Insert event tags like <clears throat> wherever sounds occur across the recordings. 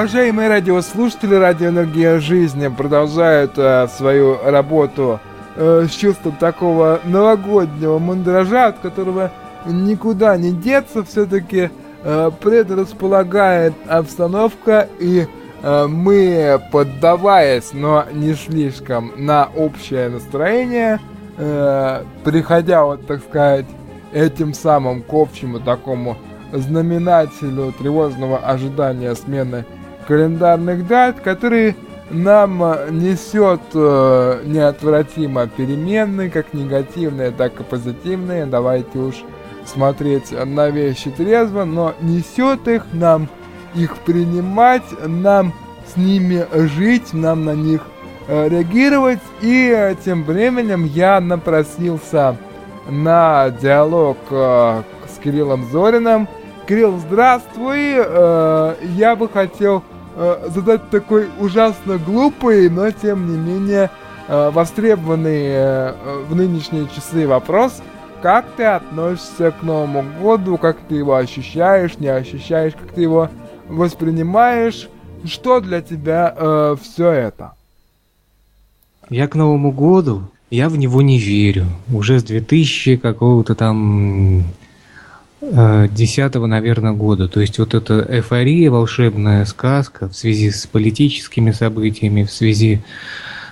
уважаемые радиослушатели, радиоэнергия жизни продолжают э, свою работу э, с чувством такого новогоднего мандража, от которого никуда не деться, все-таки э, предрасполагает обстановка и э, мы, поддаваясь, но не слишком на общее настроение, э, приходя вот, так сказать, этим самым к общему такому знаменателю тревожного ожидания смены календарных дат, который нам несет э, неотвратимо переменные, как негативные, так и позитивные. Давайте уж смотреть на вещи трезво, но несет их нам их принимать, нам с ними жить, нам на них э, реагировать. И тем временем я напросился на диалог э, с Кириллом Зориным. Кирилл, здравствуй! Э, я бы хотел э, задать такой ужасно глупый, но тем не менее э, востребованный э, в нынешние часы вопрос. Как ты относишься к Новому году? Как ты его ощущаешь, не ощущаешь? Как ты его воспринимаешь? Что для тебя э, все это? Я к Новому году я в него не верю. Уже с 2000 какого-то там э, десятого, наверное, года. То есть вот эта эйфория, волшебная сказка в связи с политическими событиями, в связи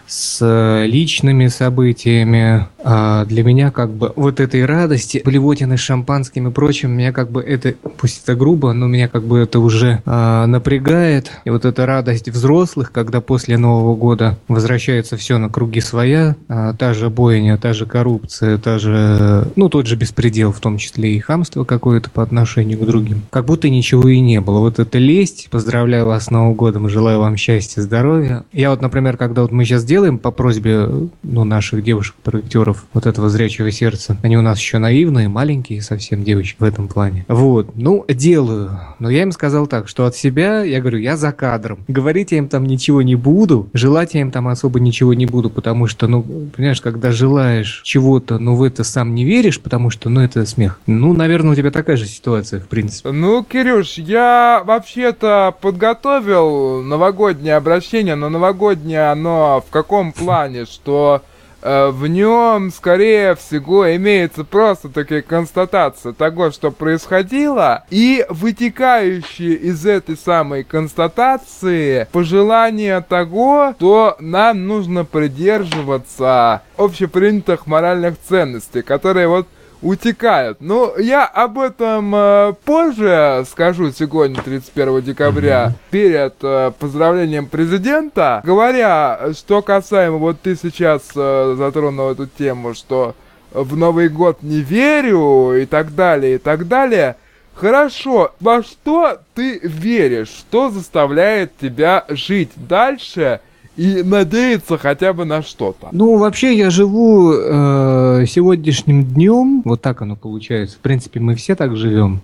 с э, личными событиями. А для меня как бы вот этой радости, блевотины с шампанским и прочим, меня как бы это, пусть это грубо, но меня как бы это уже а, напрягает. И вот эта радость взрослых, когда после Нового года возвращается все на круги своя, а, та же бойня, та же коррупция, та же, ну тот же беспредел, в том числе и хамство какое-то по отношению к другим. Как будто ничего и не было. Вот это лесть, поздравляю вас с Новым годом, желаю вам счастья, здоровья. Я вот, например, когда вот мы сейчас делаем по просьбе ну, наших девушек-проектеров вот этого зрячего сердца. Они у нас еще наивные, маленькие совсем девочки в этом плане. Вот, ну, делаю. Но я им сказал так, что от себя, я говорю, я за кадром. Говорить я им там ничего не буду, желать я им там особо ничего не буду, потому что, ну, понимаешь, когда желаешь чего-то, но в это сам не веришь, потому что, ну, это смех. Ну, наверное, у тебя такая же ситуация, в принципе. Ну, Кирюш, я вообще-то подготовил новогоднее обращение, но новогоднее оно в каком плане, что в нем, скорее всего, имеется просто такая констатация того, что происходило, и вытекающие из этой самой констатации пожелание того, что нам нужно придерживаться общепринятых моральных ценностей, которые вот утекают. Ну, я об этом э, позже скажу сегодня, 31 декабря, mm-hmm. перед э, поздравлением президента. Говоря, что касаемо, вот ты сейчас э, затронул эту тему, что в Новый год не верю и так далее, и так далее. Хорошо, во что ты веришь? Что заставляет тебя жить дальше и надеяться хотя бы на что-то. Ну, вообще я живу э, сегодняшним днем, вот так оно получается. В принципе, мы все так живем.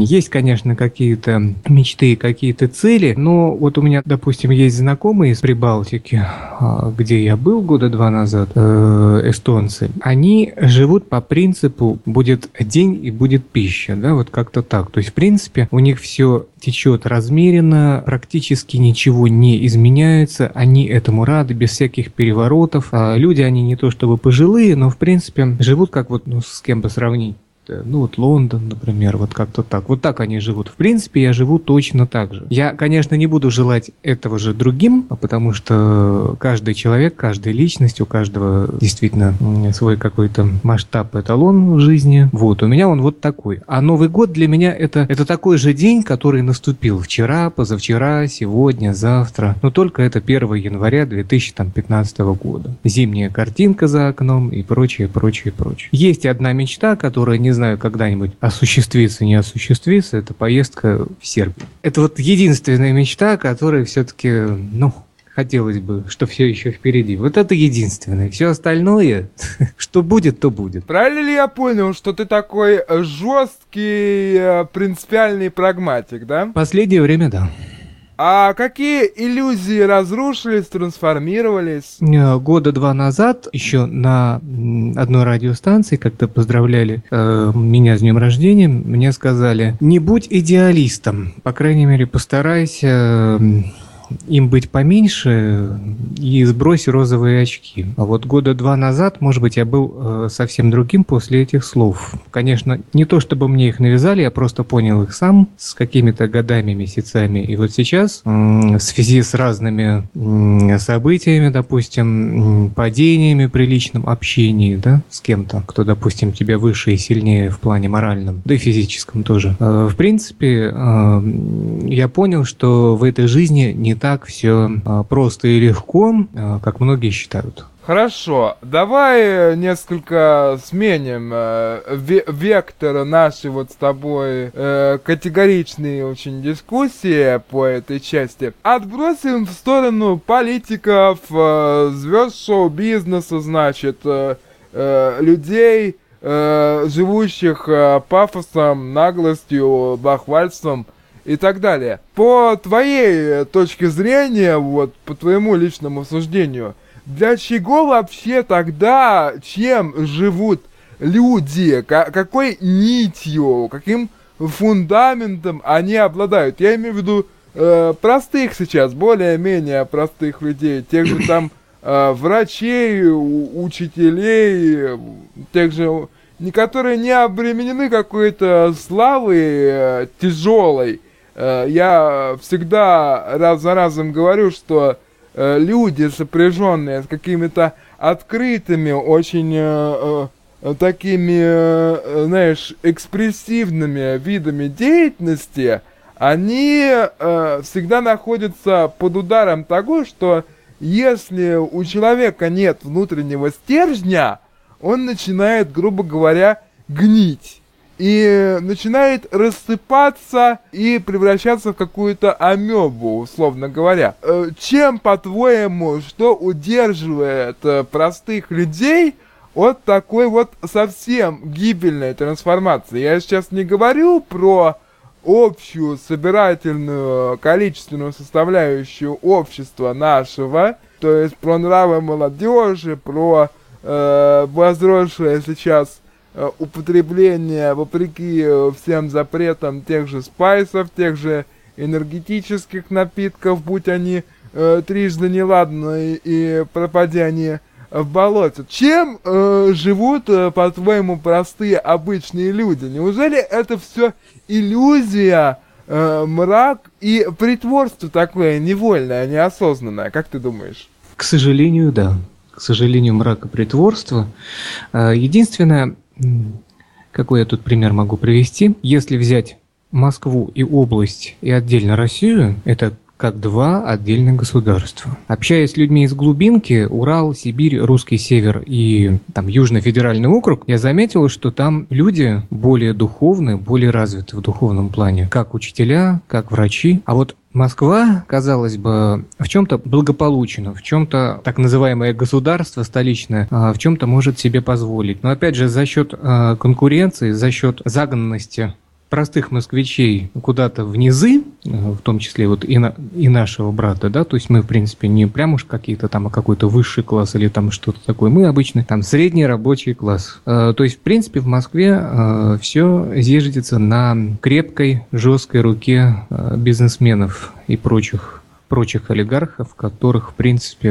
Есть, конечно, какие-то мечты, какие-то цели, но вот у меня, допустим, есть знакомые из Прибалтики, а, где я был года два назад, э, эстонцы. Они живут по принципу будет день и будет пища, да, вот как-то так. То есть, в принципе, у них все течет размеренно, практически ничего не изменяется, они этому рады, без всяких переворотов. А люди, они не то чтобы пожилые, но в принципе живут как вот, ну, с кем бы сравнить ну вот Лондон, например, вот как-то так. Вот так они живут. В принципе, я живу точно так же. Я, конечно, не буду желать этого же другим, а потому что каждый человек, каждая личность, у каждого действительно свой какой-то масштаб, эталон в жизни. Вот, у меня он вот такой. А Новый год для меня это, это такой же день, который наступил вчера, позавчера, сегодня, завтра. Но только это 1 января 2015 года. Зимняя картинка за окном и прочее, прочее, прочее. Есть одна мечта, которая не знаю, когда-нибудь осуществится, не осуществится, это поездка в Сербию. Это вот единственная мечта, которая все-таки, ну, хотелось бы, что все еще впереди. Вот это единственное. Все остальное, <laughs> что будет, то будет. Правильно ли я понял, что ты такой жесткий, э, принципиальный прагматик, да? Последнее время, да. А какие иллюзии разрушились, трансформировались? Э, года два назад еще на одной радиостанции, когда поздравляли э, меня с днем рождения, мне сказали, не будь идеалистом, по крайней мере постарайся э, им быть поменьше и сбрось розовые очки. А вот года два назад, может быть, я был э, совсем другим после этих слов. Конечно, не то чтобы мне их навязали, я просто понял их сам с какими-то годами, месяцами. И вот сейчас, э, в связи с разными э, событиями, допустим, падениями при личном общении, да, с кем-то, кто, допустим, тебя выше и сильнее в плане моральном, да и физическом тоже. Э, в принципе, э, я понял, что в этой жизни не так все а, просто и легко, а, как многие считают. Хорошо, давай несколько сменим э, вектор нашей вот с тобой э, категоричной очень дискуссии по этой части. Отбросим в сторону политиков, э, звезд шоу-бизнеса, значит, э, э, людей, э, живущих э, пафосом, наглостью, бахвальством и так далее. По твоей э, точке зрения, вот по твоему личному суждению, для чего вообще тогда, чем живут люди, какой нитью, каким фундаментом они обладают? Я имею в виду э, простых сейчас, более-менее простых людей, тех же там э, врачей, учителей, тех же, которые не обременены какой-то славой э, тяжелой, я всегда раз за разом говорю, что э, люди, сопряженные с какими-то открытыми, очень э, такими, знаешь, экспрессивными видами деятельности, они всегда находятся под ударом того, что если у человека нет внутреннего стержня, он начинает, грубо говоря, гнить и начинает рассыпаться и превращаться в какую-то амебу, условно говоря. Э, чем, по-твоему, что удерживает э, простых людей от такой вот совсем гибельной трансформации? Я сейчас не говорю про общую собирательную количественную составляющую общества нашего, то есть про нравы молодежи, про э, возросшее сейчас употребление, вопреки э, всем запретам тех же спайсов, тех же энергетических напитков, будь они э, трижды неладные и пропади они в болоте. Чем э, живут, э, по-твоему, простые обычные люди? Неужели это все иллюзия, э, мрак и притворство такое невольное, неосознанное? Как ты думаешь? К сожалению, да. К сожалению, мрак и притворство. Единственное, какой я тут пример могу привести? Если взять Москву и область и отдельно Россию, это как два отдельных государства. Общаясь с людьми из глубинки, Урал, Сибирь, Русский Север и там Южный федеральный округ, я заметил, что там люди более духовные, более развиты в духовном плане, как учителя, как врачи. А вот Москва, казалось бы, в чем-то благополучна, в чем-то так называемое государство столичное, а, в чем-то может себе позволить. Но опять же, за счет а, конкуренции, за счет загнанности простых москвичей куда-то в низы, э, в том числе вот и, на, и нашего брата, да, то есть мы, в принципе, не прям уж какие-то там, а какой-то высший класс или там что-то такое, мы обычно там средний рабочий класс. Э, то есть, в принципе, в Москве э, все зиждется на крепкой, жесткой руке бизнесменов и прочих прочих олигархов, которых, в принципе,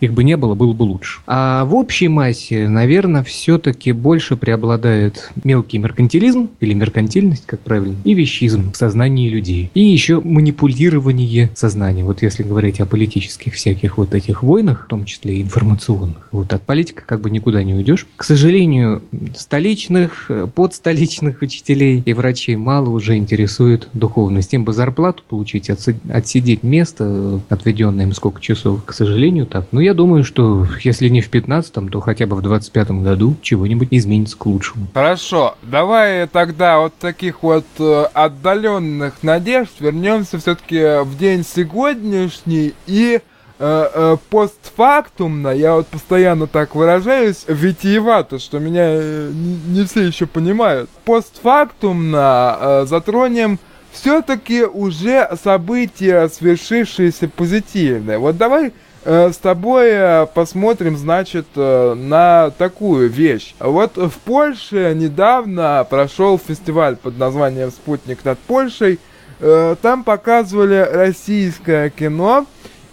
их бы не было, было бы лучше. А в общей массе, наверное, все-таки больше преобладает мелкий меркантилизм, или меркантильность, как правильно, и вещизм в сознании людей. И еще манипулирование сознанием. Вот если говорить о политических всяких вот этих войнах, в том числе информационных, вот от политика как бы никуда не уйдешь. К сожалению, столичных, подстоличных <laughs> учителей и врачей мало уже интересует духовность. Им бы зарплату получить, отсидеть место, отведенное им сколько часов. К сожалению, так. Но я думаю, что если не в 15-м, то хотя бы в 25-м году чего-нибудь изменится к лучшему. Хорошо, давай тогда от таких вот э, отдаленных надежд вернемся все-таки в день сегодняшний и э, э, постфактумно, я вот постоянно так выражаюсь, витиевато, что меня не, все еще понимают. Постфактумно затронем все-таки уже события, свершившиеся позитивные. Вот давай э, с тобой э, посмотрим, значит, э, на такую вещь. Вот в Польше недавно прошел фестиваль под названием «Спутник над Польшей». Э, там показывали российское кино.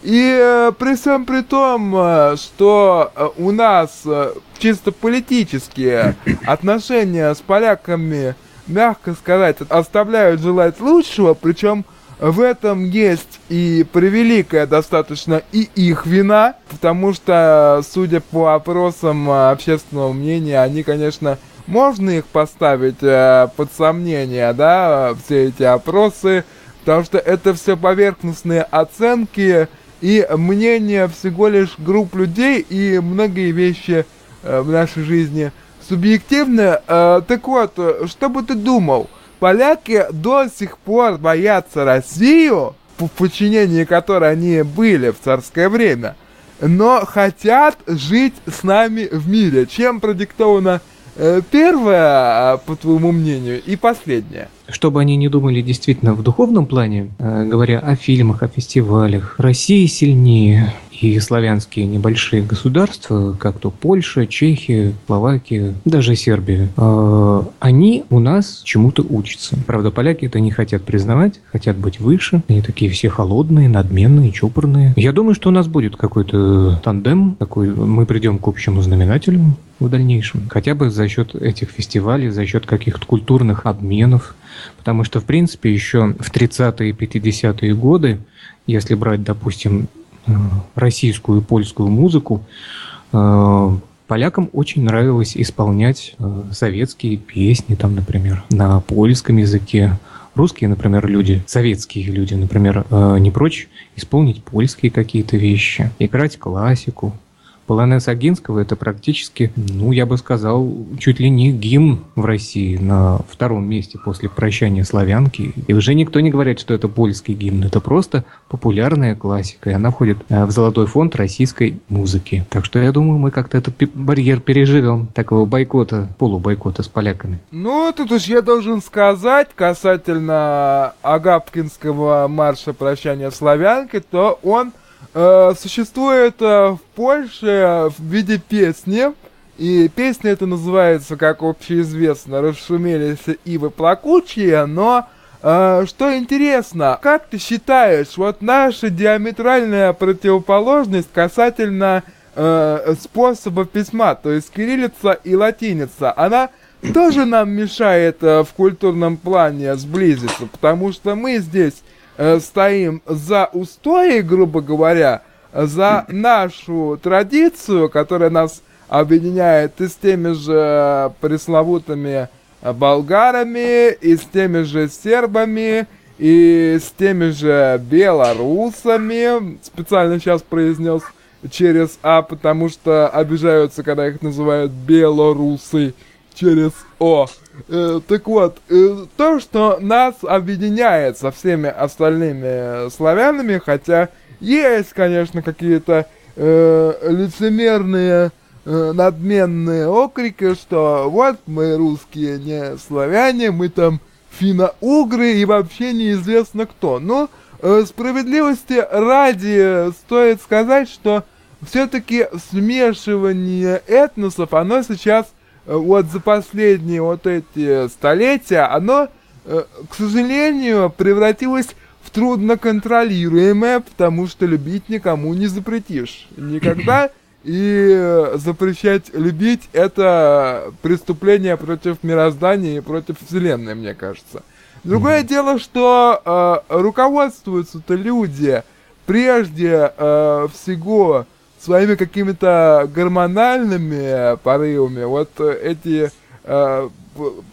И э, при всем при том, э, что у нас чисто политические отношения с поляками мягко сказать, оставляют желать лучшего, причем в этом есть и превеликая достаточно и их вина, потому что, судя по опросам общественного мнения, они, конечно, можно их поставить э, под сомнение, да, все эти опросы, потому что это все поверхностные оценки и мнения всего лишь групп людей, и многие вещи э, в нашей жизни – субъективно. Э, так вот, что бы ты думал? Поляки до сих пор боятся Россию, в подчинении которой они были в царское время, но хотят жить с нами в мире. Чем продиктовано э, первое, по твоему мнению, и последнее? Чтобы они не думали действительно в духовном плане, э, говоря о фильмах, о фестивалях, Россия сильнее, и славянские небольшие государства, как то Польша, Чехия, Словакия, даже Сербия, э, они у нас чему-то учатся. Правда, поляки это не хотят признавать, хотят быть выше. Они такие все холодные, надменные, чопорные. Я думаю, что у нас будет какой-то тандем, такой, мы придем к общему знаменателю в дальнейшем. Хотя бы за счет этих фестивалей, за счет каких-то культурных обменов. Потому что, в принципе, еще в 30-е и 50-е годы, если брать, допустим, российскую и польскую музыку, э, полякам очень нравилось исполнять э, советские песни, там, например, на польском языке. Русские, например, люди, советские люди, например, не прочь исполнить польские какие-то вещи, играть классику, Полонез Агинского это практически, ну, я бы сказал, чуть ли не гимн в России на втором месте после прощания славянки. И уже никто не говорит, что это польский гимн. Это просто популярная классика. И она входит э, в золотой фонд российской музыки. Так что я думаю, мы как-то этот барьер переживем, такого бойкота, полубойкота с поляками. Ну, тут уж я должен сказать касательно Агапкинского марша прощания славянки, то он Э, существует э, в Польше в виде песни, и песня эта называется, как общеизвестно, «Расшумелись ивы плакучие», но э, что интересно, как ты считаешь, вот наша диаметральная противоположность касательно э, способа письма, то есть кириллица и латиница, она тоже нам мешает э, в культурном плане сблизиться, потому что мы здесь Э, стоим за устои, грубо говоря, за нашу традицию, которая нас объединяет и с теми же пресловутыми болгарами, и с теми же сербами, и с теми же белорусами. Специально сейчас произнес через А, потому что обижаются, когда их называют белорусы через О. Э, так вот, э, то, что нас объединяет со всеми остальными славянами, хотя есть, конечно, какие-то э, лицемерные, э, надменные окрики, что вот мы русские не славяне, мы там финно-угры и вообще неизвестно кто. Но э, справедливости ради стоит сказать, что все-таки смешивание этносов, оно сейчас вот за последние вот эти столетия, оно, э, к сожалению, превратилось в трудноконтролируемое, потому что любить никому не запретишь. Никогда. <clears throat> И запрещать любить это преступление против мироздания и против Вселенной, мне кажется. Другое mm-hmm. дело, что э, руководствуются-то люди прежде э, всего своими какими-то гормональными порывами, вот эти э,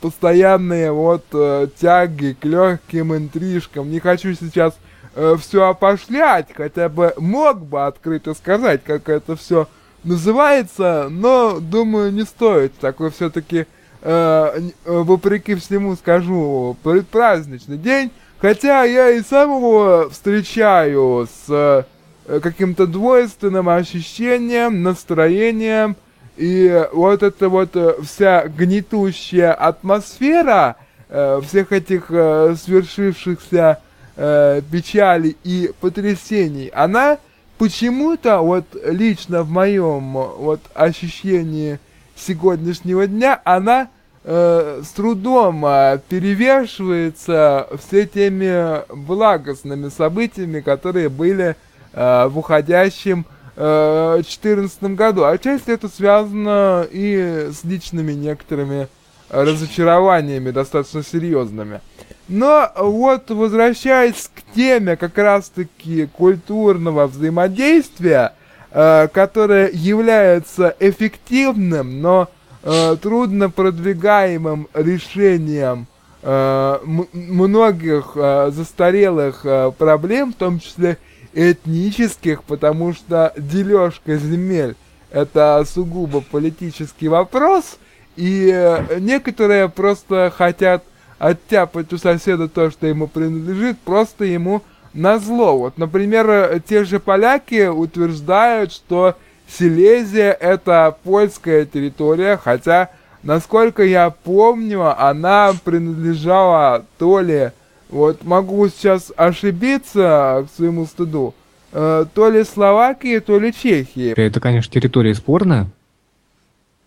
постоянные вот э, тяги к легким интрижкам. Не хочу сейчас э, все опошлять, хотя бы мог бы открыто сказать, как это все называется, но думаю не стоит. Такой все-таки, э, вопреки всему скажу, предпраздничный день. Хотя я и сам его встречаю с Э, каким-то двойственным ощущением, настроением, и вот эта вот э, вся гнетущая атмосфера э, всех этих э, свершившихся э, печалей и потрясений, она почему-то вот лично в моем вот ощущении сегодняшнего дня, она э, с трудом э, перевешивается все теми благостными событиями, которые были э, в уходящем 2014 году. Отчасти это связано и с личными некоторыми разочарованиями достаточно серьезными. Но вот возвращаясь к теме как раз-таки культурного взаимодействия, э, которое является эффективным, но э, трудно продвигаемым решением э, многих э, застарелых э, проблем, в том числе этнических, потому что дележка земель это сугубо политический вопрос, и э, некоторые просто хотят оттяпать у соседа то, что ему принадлежит, просто ему на зло. Вот, например, э, те же поляки утверждают, что Силезия это польская территория, хотя, насколько я помню, она принадлежала то ли вот могу сейчас ошибиться к своему стыду, э, то ли Словакии, то ли Чехии. Это, конечно, территория спорная,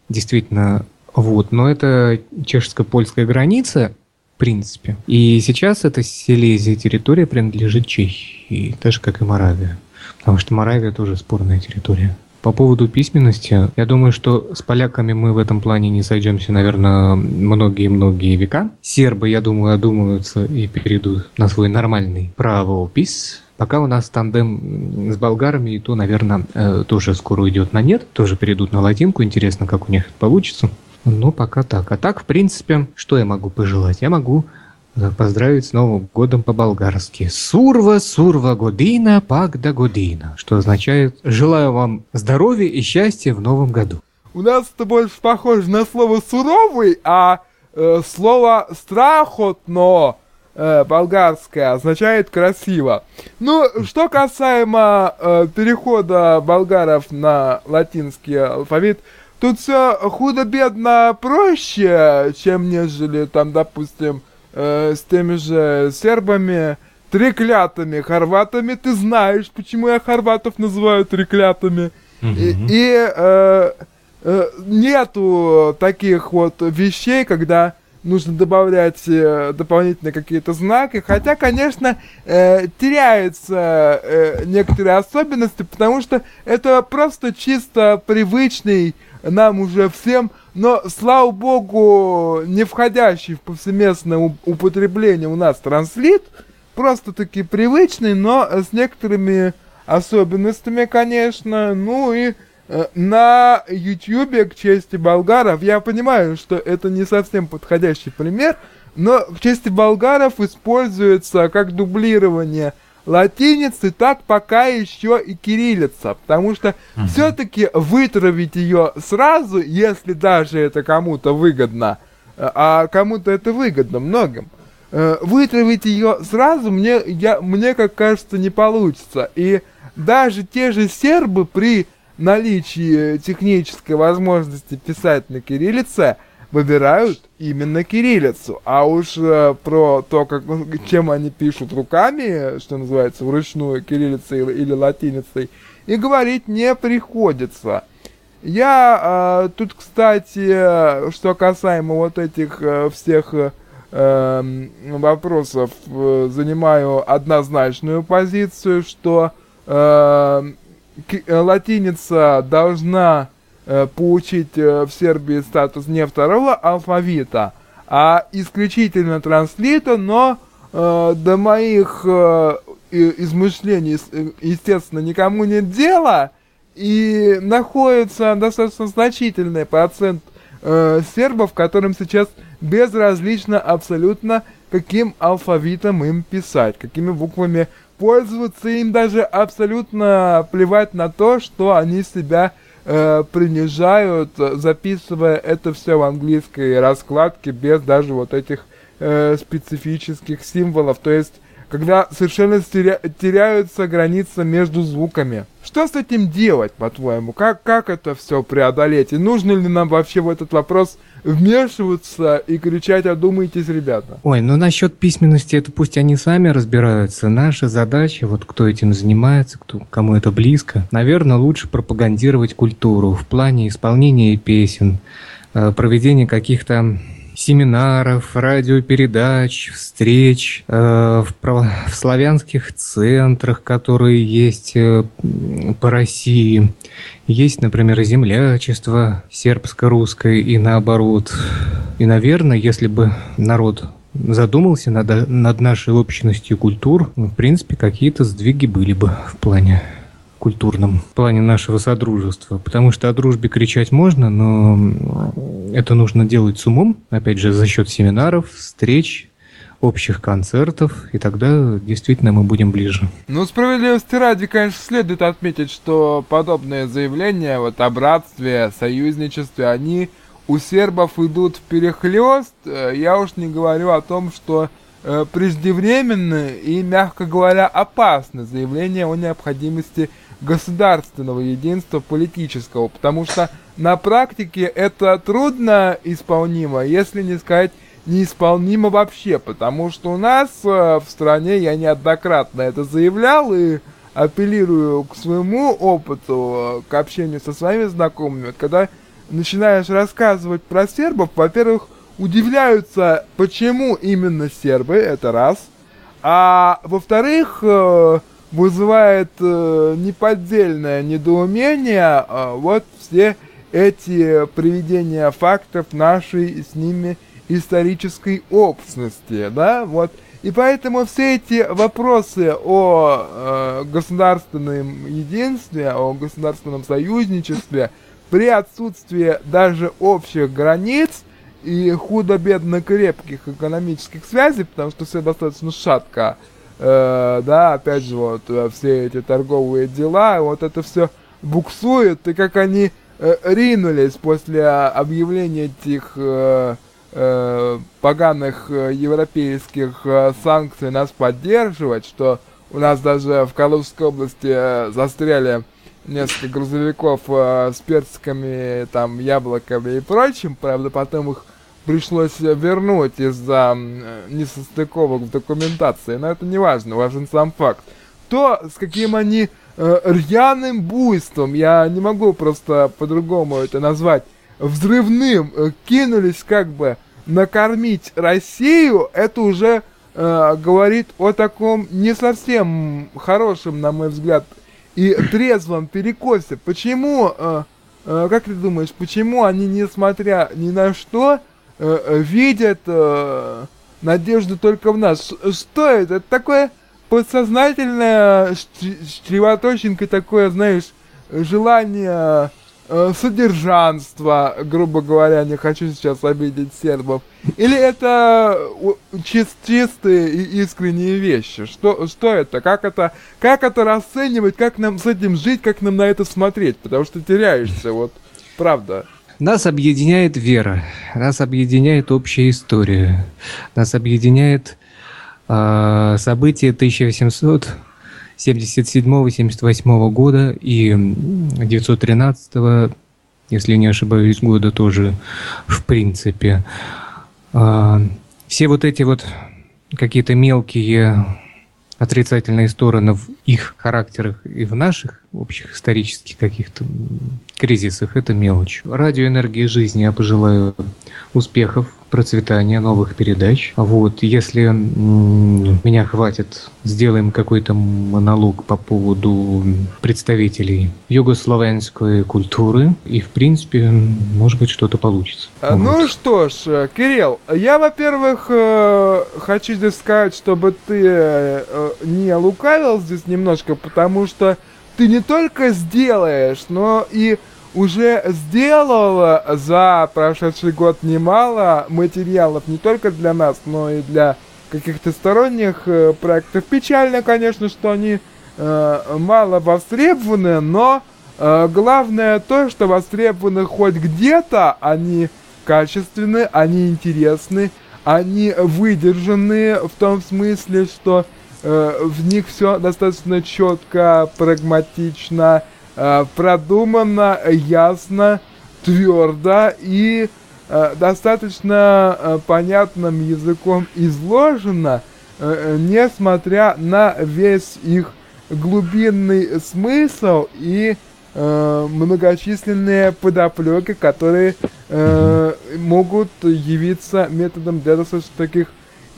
действительно, вот, но это чешско-польская граница, в принципе. И сейчас эта Силезия территория принадлежит Чехии, так же, как и Моравия. Потому что Моравия тоже спорная территория. По поводу письменности, я думаю, что с поляками мы в этом плане не сойдемся, наверное, многие-многие века. Сербы, я думаю, одумываются и перейдут на свой нормальный правопис. Пока у нас тандем с болгарами, и то, наверное, э, тоже скоро уйдет на нет, тоже перейдут на латинку. Интересно, как у них это получится. Ну, пока так. А так, в принципе, что я могу пожелать? Я могу поздравить с Новым годом по-болгарски. Сурва, сурва година, пагда година. Что означает «желаю вам здоровья и счастья в новом году». У нас это больше похоже на слово «суровый», а э, слово «страхотно» э, болгарское означает «красиво». Ну, что касаемо э, перехода болгаров на латинский алфавит, тут все худо-бедно проще, чем нежели там, допустим, э, с теми же сербами, треклятыми хорватами. Ты знаешь, почему я хорватов называю треклятыми. И, и э, э, нету таких вот вещей, когда нужно добавлять э, дополнительные какие-то знаки. Хотя, конечно, э, теряются э, некоторые особенности, потому что это просто чисто привычный нам уже всем но, слава богу, не входящий в повсеместное употребление у нас транслит, просто-таки привычный, но с некоторыми особенностями, конечно, ну и э, на ютюбе, к чести болгаров, я понимаю, что это не совсем подходящий пример, но к чести болгаров используется как дублирование – латиницы, так пока еще и кириллица, потому что угу. все-таки вытравить ее сразу, если даже это кому-то выгодно, э, а кому-то это выгодно, многим, э, вытравить ее сразу мне, я, мне как кажется, не получится. И даже те же сербы при наличии технической возможности писать на кириллице – выбирают именно кириллицу. А уж э, про то, как, чем они пишут руками, что называется, вручную кириллицей или, или латиницей, и говорить не приходится. Я э, тут, кстати, что касаемо вот этих э, всех э, вопросов, э, занимаю однозначную позицию, что э, латиница должна получить э, в Сербии статус не второго алфавита, а исключительно транслита, но э, до моих э, измышлений, э, естественно, никому нет дела, и находится достаточно значительный процент э, сербов, которым сейчас безразлично абсолютно, каким алфавитом им писать, какими буквами пользоваться, им даже абсолютно плевать на то, что они себя э, принижают, записывая это все в английской раскладке без даже вот этих э, специфических символов. То есть, когда совершенно теря теряются границы между звуками. Что с этим делать, по-твоему? Как, как это все преодолеть? И нужно ли нам вообще в этот вопрос вмешиваться и кричать «одумайтесь, ребята». Ой, ну насчет письменности, это пусть они сами разбираются. Наша задача, вот кто этим занимается, кто, кому это близко, наверное, лучше пропагандировать культуру в плане исполнения песен, э, проведения каких-то семинаров, радиопередач, встреч э, в, в славянских центрах, которые есть э, по России. Есть, например, землячество сербско-русское и наоборот. И, наверное, если бы народ задумался над, над нашей общностью культур, ну, в принципе, какие-то сдвиги были бы в плане культурном в плане нашего содружества. Потому что о дружбе кричать можно, но это нужно делать с умом, опять же, за счет семинаров, встреч, общих концертов, и тогда действительно мы будем ближе. Ну, справедливости ради, конечно, следует отметить, что подобные заявления вот о братстве, союзничестве, они у сербов идут в перехлест. Я уж не говорю о том, что э, преждевременны и, мягко говоря, опасны заявления о необходимости государственного единства политического, потому что на практике это трудно исполнимо, если не сказать неисполнимо вообще, потому что у нас э, в стране, я неоднократно это заявлял и апеллирую к своему опыту, к общению со своими знакомыми, когда начинаешь рассказывать про сербов, во-первых, удивляются, почему именно сербы, это раз, а во-вторых, э, вызывает э, неподдельное недоумение э, вот все эти приведения фактов нашей с ними исторической общности, да, вот. И поэтому все эти вопросы о э, государственном единстве, о государственном союзничестве, при отсутствии даже общих границ и худо-бедно крепких экономических связей, потому что все достаточно шатко, да, опять же, вот э, все эти торговые дела, вот это все буксует, и как они э, ринулись после объявления этих э, э, поганых э, европейских э, санкций нас поддерживать, что у нас даже в Калужской области э, застряли несколько грузовиков э, с персиками, там, яблоками и прочим, правда, потом их пришлось вернуть из-за несостыковок в документации, но это не важно, важен сам факт. То, с каким они э, рьяным буйством, я не могу просто по-другому это назвать, взрывным, э, кинулись как бы накормить Россию, это уже э, говорит о таком не совсем хорошем, на мой взгляд, и трезвом перекосе. Почему, э, э, как ты думаешь, почему они, несмотря ни на что, видят э, надежду только в нас. Что это? Такое подсознательное чревоточинка, такое, знаешь, желание э, содержанства, грубо говоря, не хочу сейчас обидеть сербов. Или это чист, чистые и искренние вещи? Что, что это? Как это? Как это расценивать? Как нам с этим жить? Как нам на это смотреть? Потому что теряешься, вот, правда. Нас объединяет вера, нас объединяет общая история, нас объединяет э, события 1877-78 года и 913, если не ошибаюсь, года тоже в принципе. Э, все вот эти вот какие-то мелкие отрицательные стороны в их характерах и в наших общих исторических каких-то кризисах, это мелочь. Радиоэнергии жизни я пожелаю успехов, процветания новых передач. Вот, если меня хватит, сделаем какой-то монолог по поводу представителей югославянской культуры, и, в принципе, может быть, что-то получится. А, ну вот. что ж, э, Кирилл, я, во-первых, э, хочу здесь сказать, чтобы ты э, не лукавил здесь немножко, потому что ты не только сделаешь, но и уже сделал за прошедший год немало материалов не только для нас, но и для каких-то сторонних э, проектов. Печально, конечно, что они э, мало востребованы, но э, главное то, что востребованы хоть где-то, они качественны, они интересны, они выдержаны в том смысле, что в них все достаточно четко, прагматично, э, продумано, ясно, твердо и э, достаточно э, понятным языком изложено, э, несмотря на весь их глубинный смысл и э, многочисленные подоплеки, которые э, могут явиться методом для достаточно таких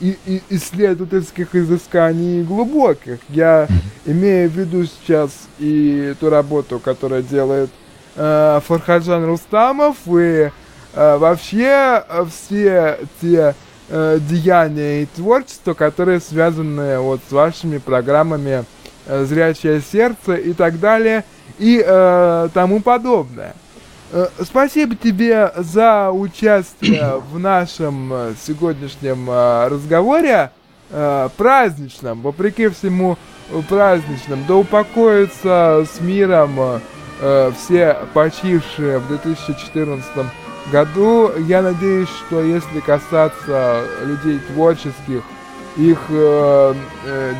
и, и исследовательских изысканий глубоких. Я имею в виду сейчас и ту работу, которую делает э, Фархаджан Рустамов, и э, вообще э, все те э, деяния и творчество, которые связаны вот с вашими программами э, «Зрячее сердце» и так далее, и э, тому подобное. Э, спасибо тебе за участие в нашем э, сегодняшнем э, разговоре праздничном, вопреки всему праздничном. Да упокоятся с миром все почившие в 2014 году. Я надеюсь, что если касаться людей творческих, их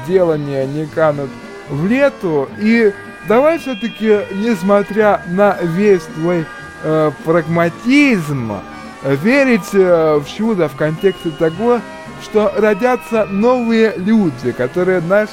делания не канут в лету. И давай все-таки, несмотря на весь твой э, прагматизм, верить э, в чудо в контексте того, что родятся новые люди, которые наш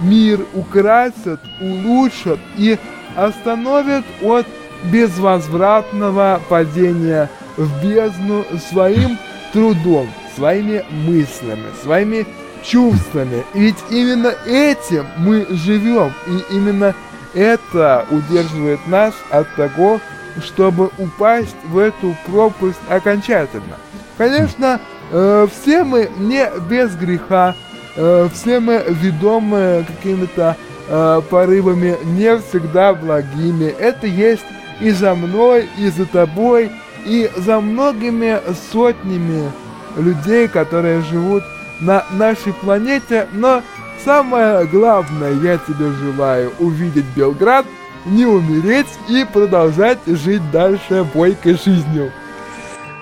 мир украсят, улучшат и остановят от безвозвратного падения в бездну своим трудом, своими мыслями, своими чувствами. Ведь именно этим мы живем, и именно это удерживает нас от того, чтобы упасть в эту пропасть окончательно. Конечно, э, все мы не без греха, э, все мы ведомы какими-то э, порывами не всегда благими. Это есть и за мной, и за тобой, и за многими сотнями людей, которые живут на нашей планете, но самое главное, я тебе желаю увидеть Белград – не умереть и продолжать жить дальше бойкой жизнью.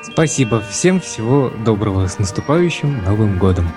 Спасибо всем, всего доброго, с наступающим Новым Годом!